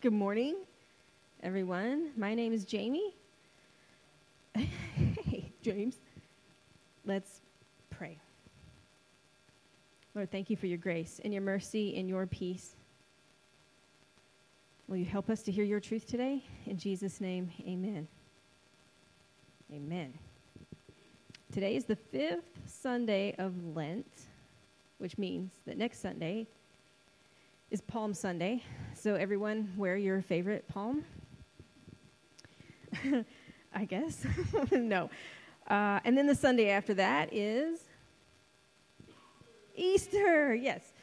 Good morning, everyone. My name is Jamie. hey, James. Let's pray. Lord, thank you for your grace and your mercy and your peace. Will you help us to hear your truth today? In Jesus' name, amen. Amen. Today is the fifth Sunday of Lent, which means that next Sunday is Palm Sunday. So, everyone, wear your favorite palm. I guess. no. Uh, and then the Sunday after that is Easter. Yes.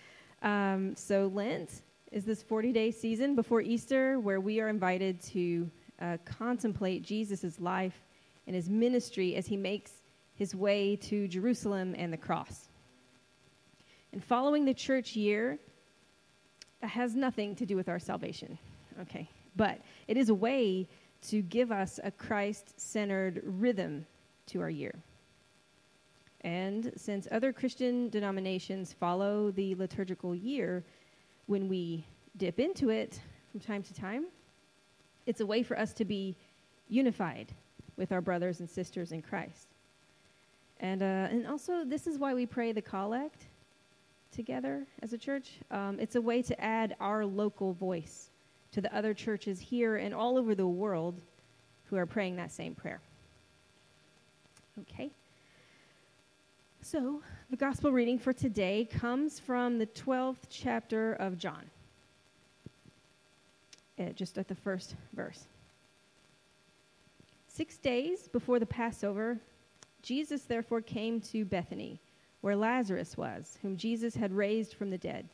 Um, so, Lent is this 40 day season before Easter where we are invited to uh, contemplate Jesus' life and his ministry as he makes his way to Jerusalem and the cross. And following the church year has nothing to do with our salvation, okay? But it is a way to give us a Christ centered rhythm to our year. And since other Christian denominations follow the liturgical year, when we dip into it from time to time, it's a way for us to be unified with our brothers and sisters in Christ. And, uh, and also, this is why we pray the collect together as a church. Um, it's a way to add our local voice to the other churches here and all over the world who are praying that same prayer. Okay. So, the gospel reading for today comes from the 12th chapter of John, uh, just at the first verse. Six days before the Passover, Jesus therefore came to Bethany, where Lazarus was, whom Jesus had raised from the dead.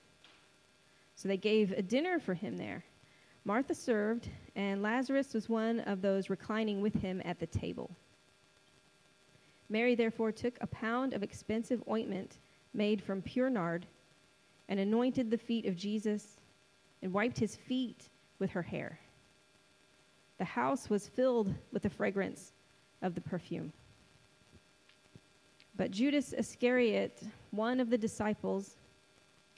So they gave a dinner for him there. Martha served, and Lazarus was one of those reclining with him at the table. Mary therefore took a pound of expensive ointment made from pure nard and anointed the feet of Jesus and wiped his feet with her hair. The house was filled with the fragrance of the perfume. But Judas Iscariot, one of the disciples,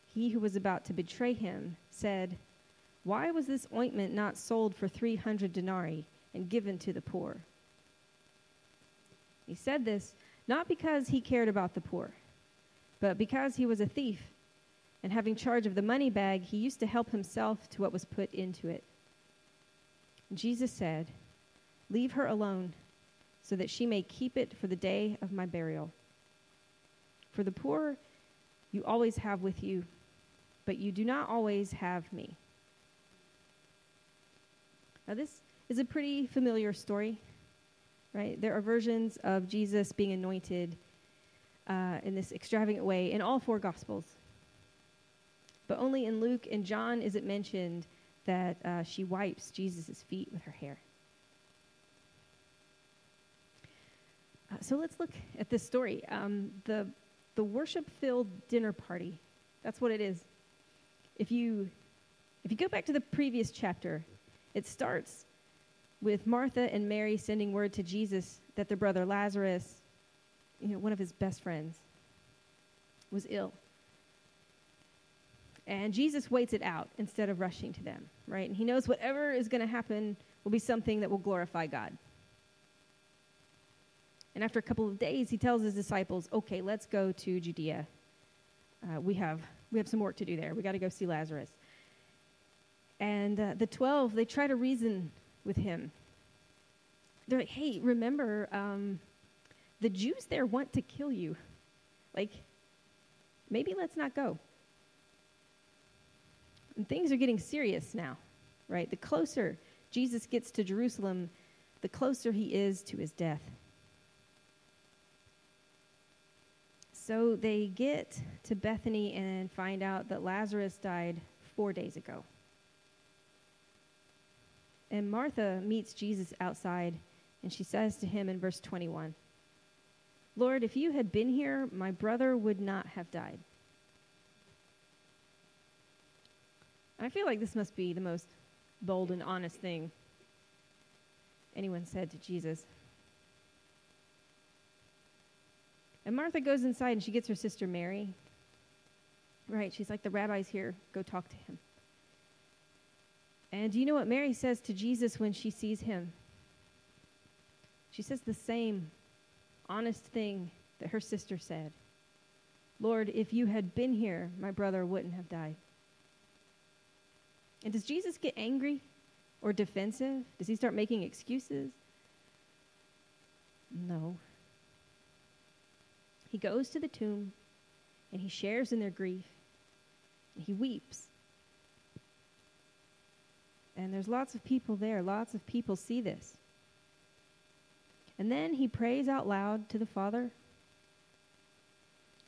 he who was about to betray him, said, Why was this ointment not sold for 300 denarii and given to the poor? He said this not because he cared about the poor, but because he was a thief, and having charge of the money bag, he used to help himself to what was put into it. Jesus said, Leave her alone, so that she may keep it for the day of my burial. For the poor you always have with you, but you do not always have me. Now, this is a pretty familiar story right? There are versions of Jesus being anointed uh, in this extravagant way in all four Gospels. But only in Luke and John is it mentioned that uh, she wipes Jesus' feet with her hair. Uh, so let's look at this story. Um, the, the worship filled dinner party. That's what it is. If you, if you go back to the previous chapter, it starts with Martha and Mary sending word to Jesus that their brother Lazarus, you know, one of his best friends, was ill. And Jesus waits it out instead of rushing to them, right? And he knows whatever is going to happen will be something that will glorify God. And after a couple of days, he tells his disciples, okay, let's go to Judea. Uh, we, have, we have some work to do there. We got to go see Lazarus. And uh, the 12, they try to reason with him. They're like, hey, remember, um, the Jews there want to kill you. Like, maybe let's not go. And things are getting serious now, right? The closer Jesus gets to Jerusalem, the closer he is to his death. So they get to Bethany and find out that Lazarus died four days ago. And Martha meets Jesus outside, and she says to him in verse 21 Lord, if you had been here, my brother would not have died. I feel like this must be the most bold and honest thing anyone said to Jesus. And Martha goes inside and she gets her sister Mary. Right, she's like, the rabbi's here, go talk to him. And do you know what Mary says to Jesus when she sees him? She says the same honest thing that her sister said Lord, if you had been here, my brother wouldn't have died. And does Jesus get angry or defensive? Does he start making excuses? No. He goes to the tomb and he shares in their grief. He weeps. And there's lots of people there. Lots of people see this. And then he prays out loud to the Father.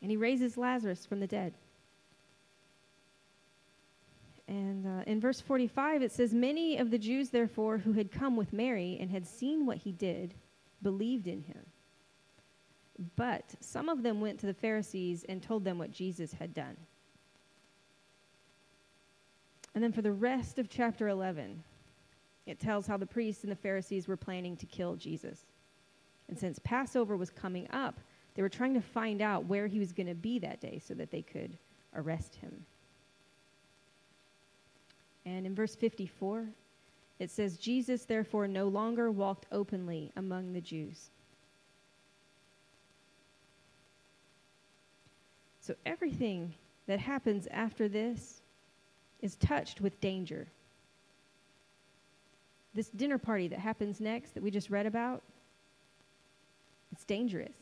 And he raises Lazarus from the dead. And uh, in verse 45, it says, Many of the Jews, therefore, who had come with Mary and had seen what he did, believed in him. But some of them went to the Pharisees and told them what Jesus had done. And then for the rest of chapter 11, it tells how the priests and the Pharisees were planning to kill Jesus. And since Passover was coming up, they were trying to find out where he was going to be that day so that they could arrest him. And in verse 54, it says, Jesus therefore no longer walked openly among the Jews. So everything that happens after this is touched with danger. This dinner party that happens next that we just read about, it's dangerous.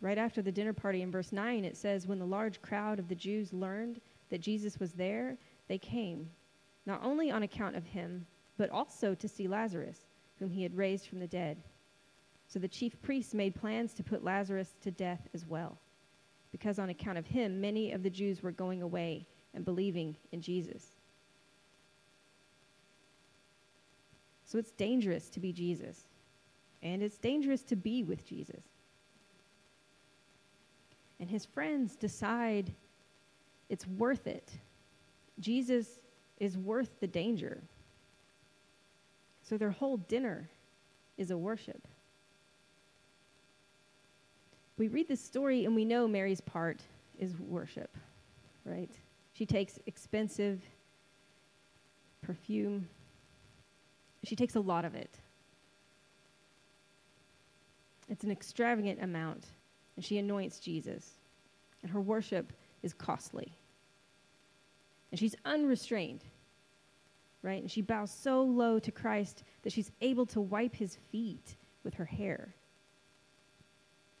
Right after the dinner party in verse 9, it says, When the large crowd of the Jews learned that Jesus was there, they came, not only on account of him, but also to see Lazarus, whom he had raised from the dead. So the chief priests made plans to put Lazarus to death as well, because on account of him, many of the Jews were going away and believing in Jesus. So it's dangerous to be Jesus, and it's dangerous to be with Jesus and his friends decide it's worth it. Jesus is worth the danger. So their whole dinner is a worship. We read this story and we know Mary's part is worship, right? She takes expensive perfume, she takes a lot of it. It's an extravagant amount and she anoints Jesus. And her worship is costly. And she's unrestrained, right? And she bows so low to Christ that she's able to wipe his feet with her hair.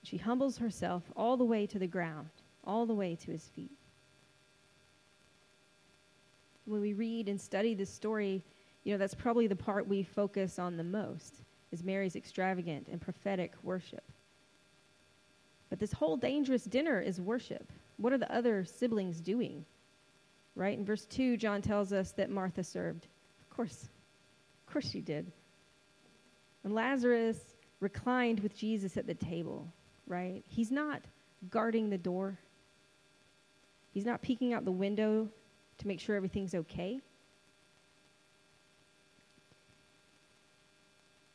She humbles herself all the way to the ground, all the way to his feet. When we read and study this story, you know, that's probably the part we focus on the most, is Mary's extravagant and prophetic worship. But this whole dangerous dinner is worship. What are the other siblings doing? Right? In verse 2, John tells us that Martha served. Of course. Of course she did. And Lazarus reclined with Jesus at the table, right? He's not guarding the door. He's not peeking out the window to make sure everything's okay.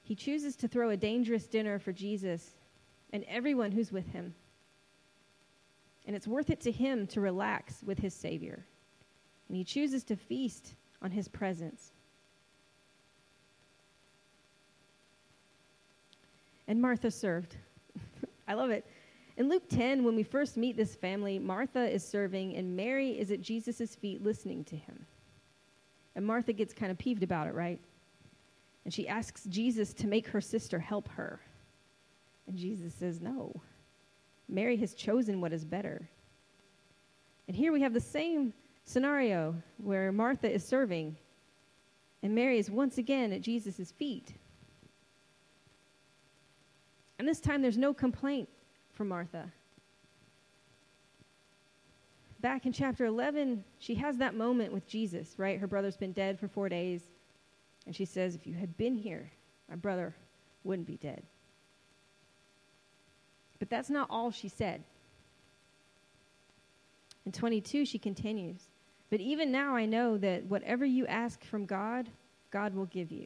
He chooses to throw a dangerous dinner for Jesus and everyone who's with him. And it's worth it to him to relax with his Savior. And he chooses to feast on his presence. And Martha served. I love it. In Luke 10, when we first meet this family, Martha is serving and Mary is at Jesus' feet listening to him. And Martha gets kind of peeved about it, right? And she asks Jesus to make her sister help her. And Jesus says, No. Mary has chosen what is better. And here we have the same scenario where Martha is serving, and Mary is once again at Jesus' feet. And this time there's no complaint from Martha. Back in chapter 11, she has that moment with Jesus, right? Her brother's been dead for four days. And she says, If you had been here, my brother wouldn't be dead. But that's not all she said. In 22, she continues, But even now I know that whatever you ask from God, God will give you.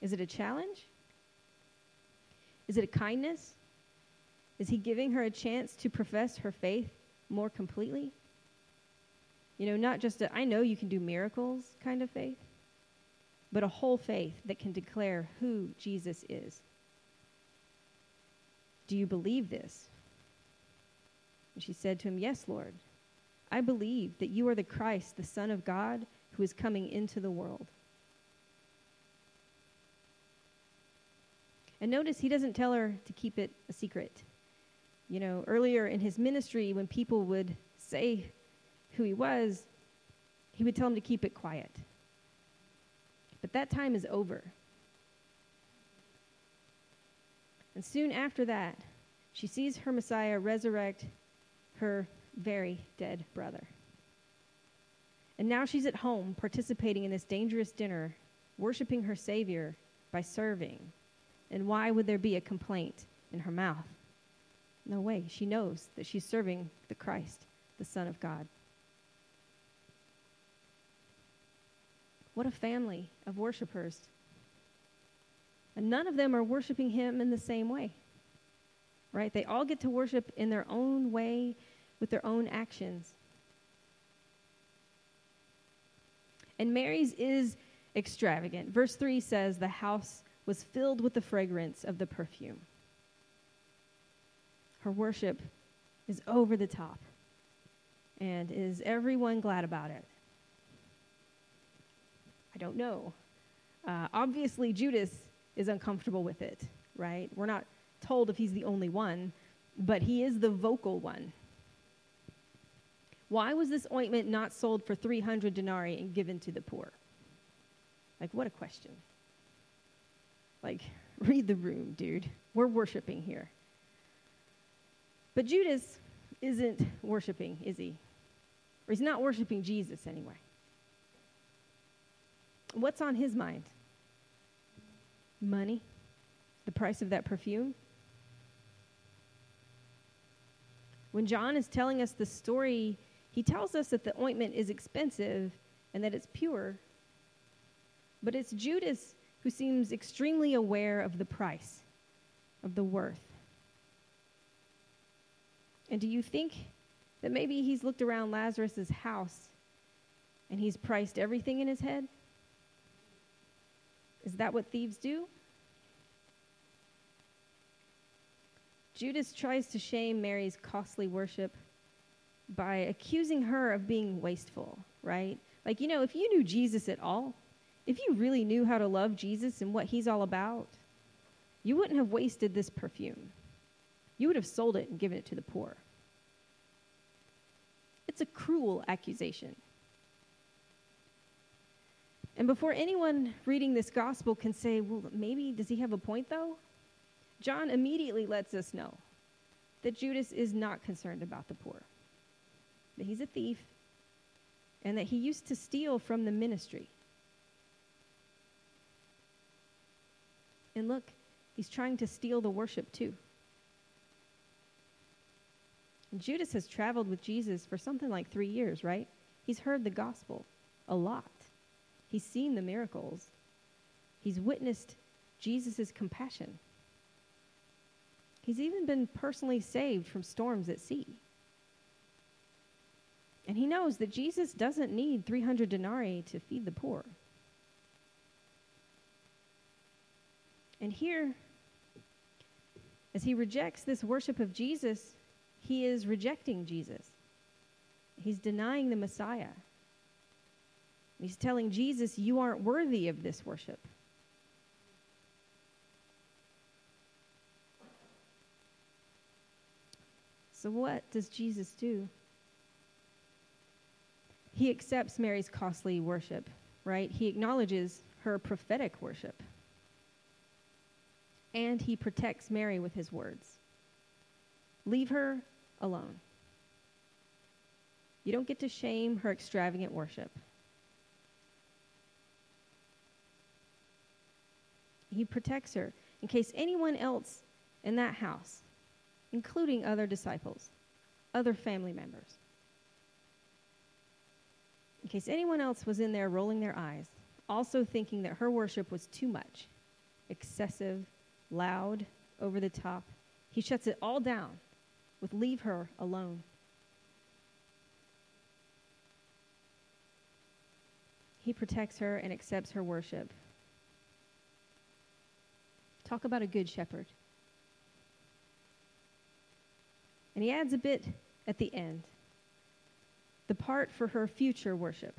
Is it a challenge? Is it a kindness? Is he giving her a chance to profess her faith more completely? You know, not just a, I know you can do miracles kind of faith, but a whole faith that can declare who Jesus is. Do you believe this? And she said to him, Yes, Lord. I believe that you are the Christ, the Son of God, who is coming into the world. And notice he doesn't tell her to keep it a secret. You know, earlier in his ministry, when people would say who he was, he would tell them to keep it quiet. But that time is over. And soon after that, she sees her Messiah resurrect her very dead brother. And now she's at home participating in this dangerous dinner, worshiping her Savior by serving. And why would there be a complaint in her mouth? No way. She knows that she's serving the Christ, the Son of God. What a family of worshipers. And none of them are worshiping him in the same way. Right? They all get to worship in their own way with their own actions. And Mary's is extravagant. Verse 3 says, The house was filled with the fragrance of the perfume. Her worship is over the top. And is everyone glad about it? I don't know. Uh, obviously, Judas is uncomfortable with it, right? We're not told if he's the only one, but he is the vocal one. Why was this ointment not sold for 300 denarii and given to the poor? Like, what a question. Like, read the room, dude. We're worshiping here. But Judas isn't worshiping, is he? Or he's not worshiping Jesus anyway. What's on his mind? Money? The price of that perfume? When John is telling us the story, he tells us that the ointment is expensive and that it's pure. But it's Judas who seems extremely aware of the price, of the worth. And do you think that maybe he's looked around Lazarus' house and he's priced everything in his head? Is that what thieves do? Judas tries to shame Mary's costly worship by accusing her of being wasteful, right? Like, you know, if you knew Jesus at all, if you really knew how to love Jesus and what he's all about, you wouldn't have wasted this perfume. You would have sold it and given it to the poor. It's a cruel accusation. And before anyone reading this gospel can say, well, maybe, does he have a point though? John immediately lets us know that Judas is not concerned about the poor, that he's a thief, and that he used to steal from the ministry. And look, he's trying to steal the worship too. And Judas has traveled with Jesus for something like three years, right? He's heard the gospel a lot. He's seen the miracles. He's witnessed Jesus' compassion. He's even been personally saved from storms at sea. And he knows that Jesus doesn't need 300 denarii to feed the poor. And here, as he rejects this worship of Jesus, he is rejecting Jesus. He's denying the Messiah. He's telling Jesus, You aren't worthy of this worship. So, what does Jesus do? He accepts Mary's costly worship, right? He acknowledges her prophetic worship. And he protects Mary with his words. Leave her alone. You don't get to shame her extravagant worship. He protects her in case anyone else in that house, including other disciples, other family members, in case anyone else was in there rolling their eyes, also thinking that her worship was too much, excessive, loud, over the top, he shuts it all down with leave her alone. He protects her and accepts her worship. Talk about a good shepherd. And he adds a bit at the end the part for her future worship.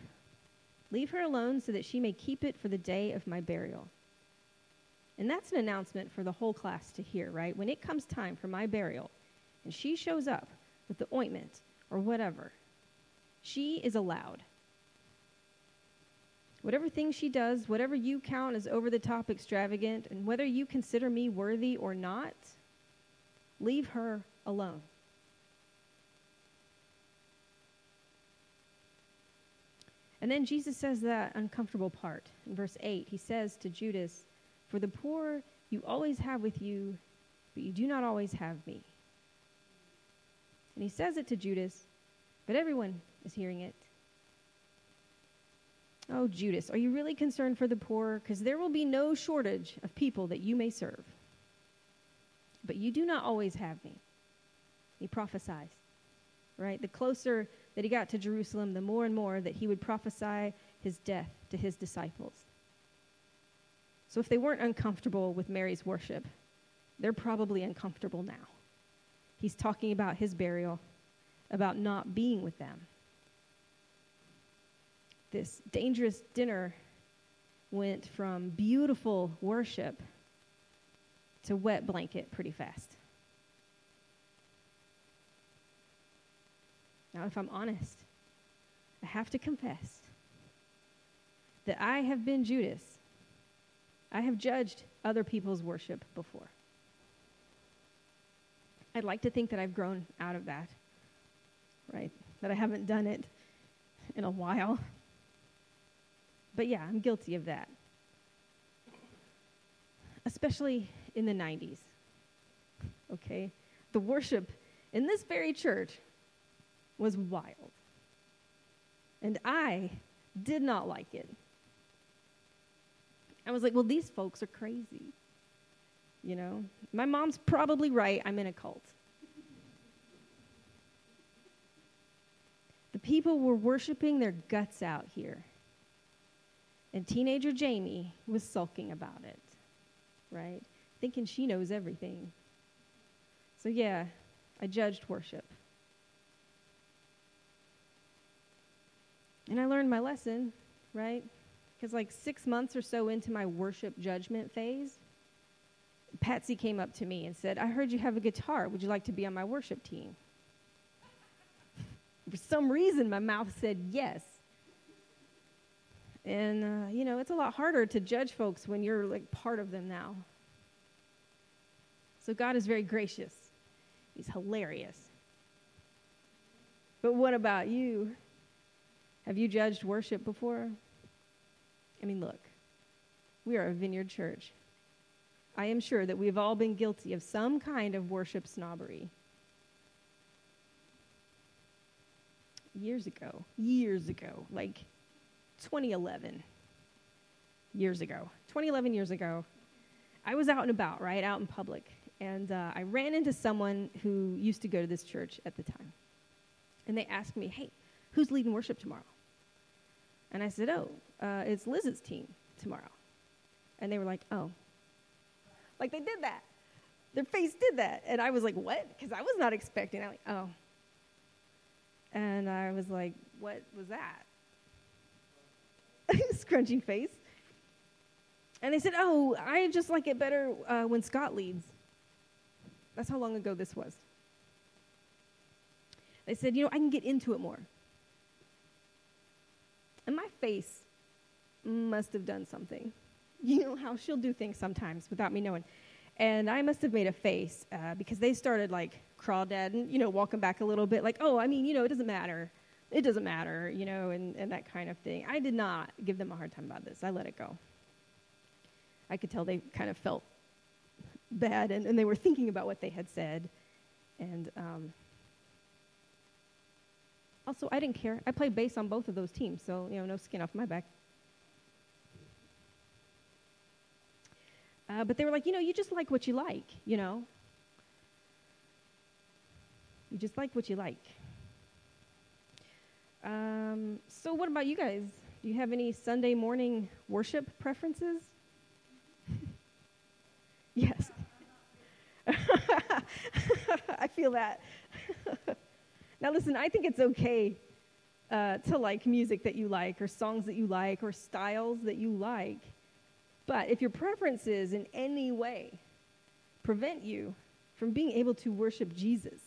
Leave her alone so that she may keep it for the day of my burial. And that's an announcement for the whole class to hear, right? When it comes time for my burial, and she shows up with the ointment or whatever, she is allowed. Whatever thing she does, whatever you count as over the top extravagant, and whether you consider me worthy or not, leave her alone. And then Jesus says that uncomfortable part. In verse 8, he says to Judas, For the poor you always have with you, but you do not always have me. And he says it to Judas, but everyone is hearing it. Oh, Judas, are you really concerned for the poor? Because there will be no shortage of people that you may serve. But you do not always have me. He prophesies, right? The closer that he got to Jerusalem, the more and more that he would prophesy his death to his disciples. So if they weren't uncomfortable with Mary's worship, they're probably uncomfortable now. He's talking about his burial, about not being with them. This dangerous dinner went from beautiful worship to wet blanket pretty fast. Now, if I'm honest, I have to confess that I have been Judas. I have judged other people's worship before. I'd like to think that I've grown out of that, right? That I haven't done it in a while. But yeah, I'm guilty of that. Especially in the 90s. Okay? The worship in this very church was wild. And I did not like it. I was like, well, these folks are crazy. You know, my mom's probably right. I'm in a cult. The people were worshiping their guts out here. And teenager Jamie was sulking about it, right? Thinking she knows everything. So, yeah, I judged worship. And I learned my lesson, right? Because, like, six months or so into my worship judgment phase, Patsy came up to me and said, I heard you have a guitar. Would you like to be on my worship team? For some reason, my mouth said yes. And, uh, you know, it's a lot harder to judge folks when you're like part of them now. So God is very gracious, He's hilarious. But what about you? Have you judged worship before? I mean, look, we are a vineyard church. I am sure that we've all been guilty of some kind of worship snobbery. Years ago, years ago, like 2011, years ago, 2011 years ago, I was out and about, right, out in public, and uh, I ran into someone who used to go to this church at the time. And they asked me, hey, who's leading worship tomorrow? And I said, oh, uh, it's Liz's team tomorrow. And they were like, oh, like they did that. Their face did that. And I was like, what? Because I was not expecting. I'm like, oh. And I was like, what was that? Scrunching face. And they said, oh, I just like it better uh, when Scott leads. That's how long ago this was. They said, you know, I can get into it more. And my face must have done something. You know how she'll do things sometimes without me knowing. And I must have made a face uh, because they started like crawdad and, you know, walking back a little bit like, oh, I mean, you know, it doesn't matter. It doesn't matter, you know, and, and that kind of thing. I did not give them a hard time about this. I let it go. I could tell they kind of felt bad and, and they were thinking about what they had said. And um, also, I didn't care. I played bass on both of those teams, so, you know, no skin off my back. Uh, but they were like, you know, you just like what you like, you know. You just like what you like. Um, so, what about you guys? Do you have any Sunday morning worship preferences? yes. I feel that. now, listen, I think it's okay uh, to like music that you like, or songs that you like, or styles that you like. But if your preferences in any way prevent you from being able to worship Jesus,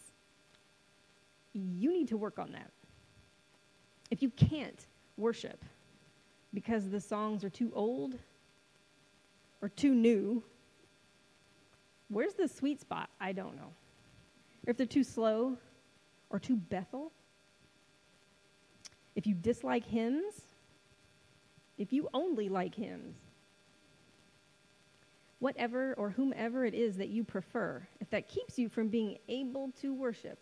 you need to work on that. If you can't worship because the songs are too old or too new, where's the sweet spot? I don't know. Or if they're too slow or too Bethel, if you dislike hymns, if you only like hymns, whatever or whomever it is that you prefer, if that keeps you from being able to worship,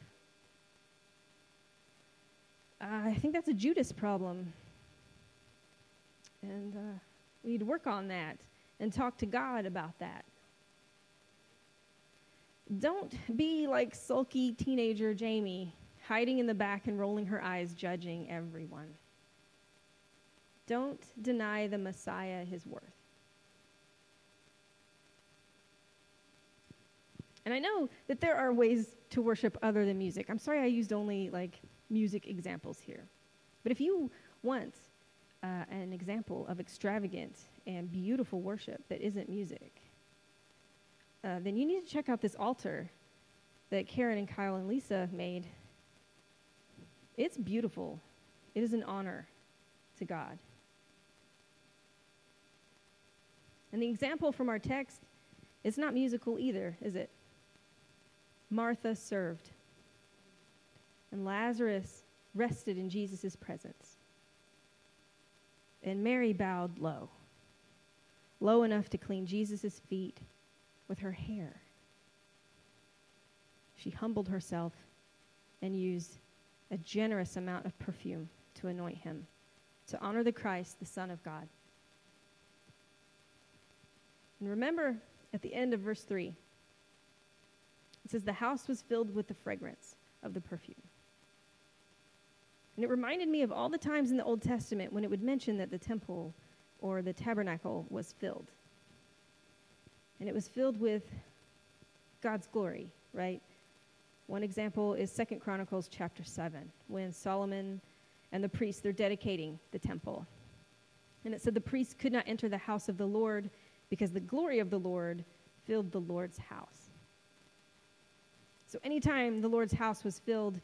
uh, I think that's a Judas problem. And uh, we need to work on that and talk to God about that. Don't be like sulky teenager Jamie, hiding in the back and rolling her eyes, judging everyone. Don't deny the Messiah his worth. And I know that there are ways to worship other than music. I'm sorry I used only like music examples here. But if you want uh, an example of extravagant and beautiful worship that isn't music, uh, then you need to check out this altar that Karen and Kyle and Lisa made. It's beautiful. It is an honor to God. And the example from our text is not musical either, is it? Martha served, and Lazarus rested in Jesus' presence. And Mary bowed low, low enough to clean Jesus' feet with her hair. She humbled herself and used a generous amount of perfume to anoint him, to honor the Christ, the Son of God. And remember at the end of verse 3, it says, The house was filled with the fragrance of the perfume. And it reminded me of all the times in the Old Testament when it would mention that the temple or the tabernacle was filled. And it was filled with God's glory, right? One example is Second Chronicles chapter 7, when Solomon and the priests, they're dedicating the temple. And it said the priests could not enter the house of the Lord because the glory of the Lord filled the Lord's house. So anytime the Lord's house was filled,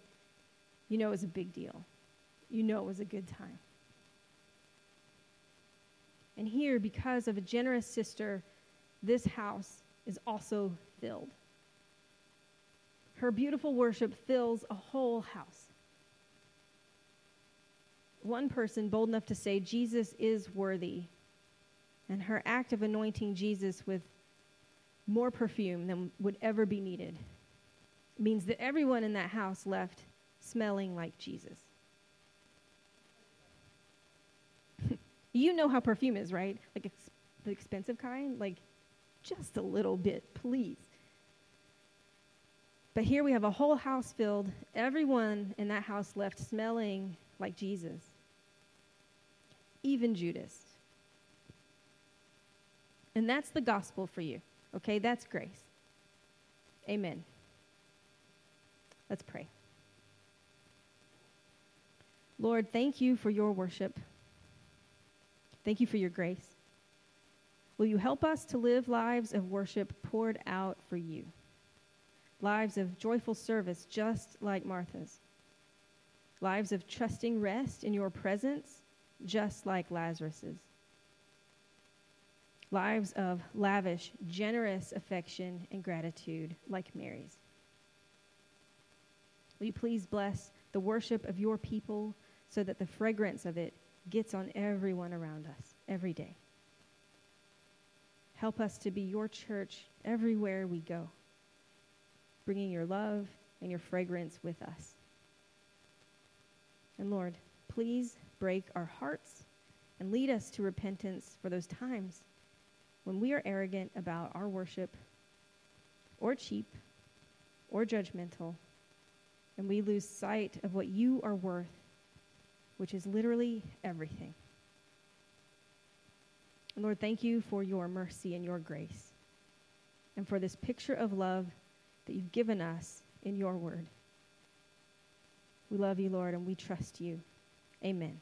you know it was a big deal. You know it was a good time. And here, because of a generous sister, this house is also filled. Her beautiful worship fills a whole house. One person bold enough to say, Jesus is worthy. And her act of anointing Jesus with more perfume than would ever be needed means that everyone in that house left smelling like Jesus. you know how perfume is, right? Like ex- the expensive kind? Like just a little bit, please. But here we have a whole house filled, everyone in that house left smelling like Jesus, even Judas. And that's the gospel for you, okay? That's grace. Amen. Let's pray. Lord, thank you for your worship. Thank you for your grace. Will you help us to live lives of worship poured out for you? Lives of joyful service, just like Martha's. Lives of trusting rest in your presence, just like Lazarus's. Lives of lavish, generous affection and gratitude, like Mary's. Will you please bless the worship of your people so that the fragrance of it gets on everyone around us every day? Help us to be your church everywhere we go, bringing your love and your fragrance with us. And Lord, please break our hearts and lead us to repentance for those times when we are arrogant about our worship or cheap or judgmental and we lose sight of what you are worth, which is literally everything. Lord, thank you for your mercy and your grace and for this picture of love that you've given us in your word. We love you, Lord, and we trust you. Amen.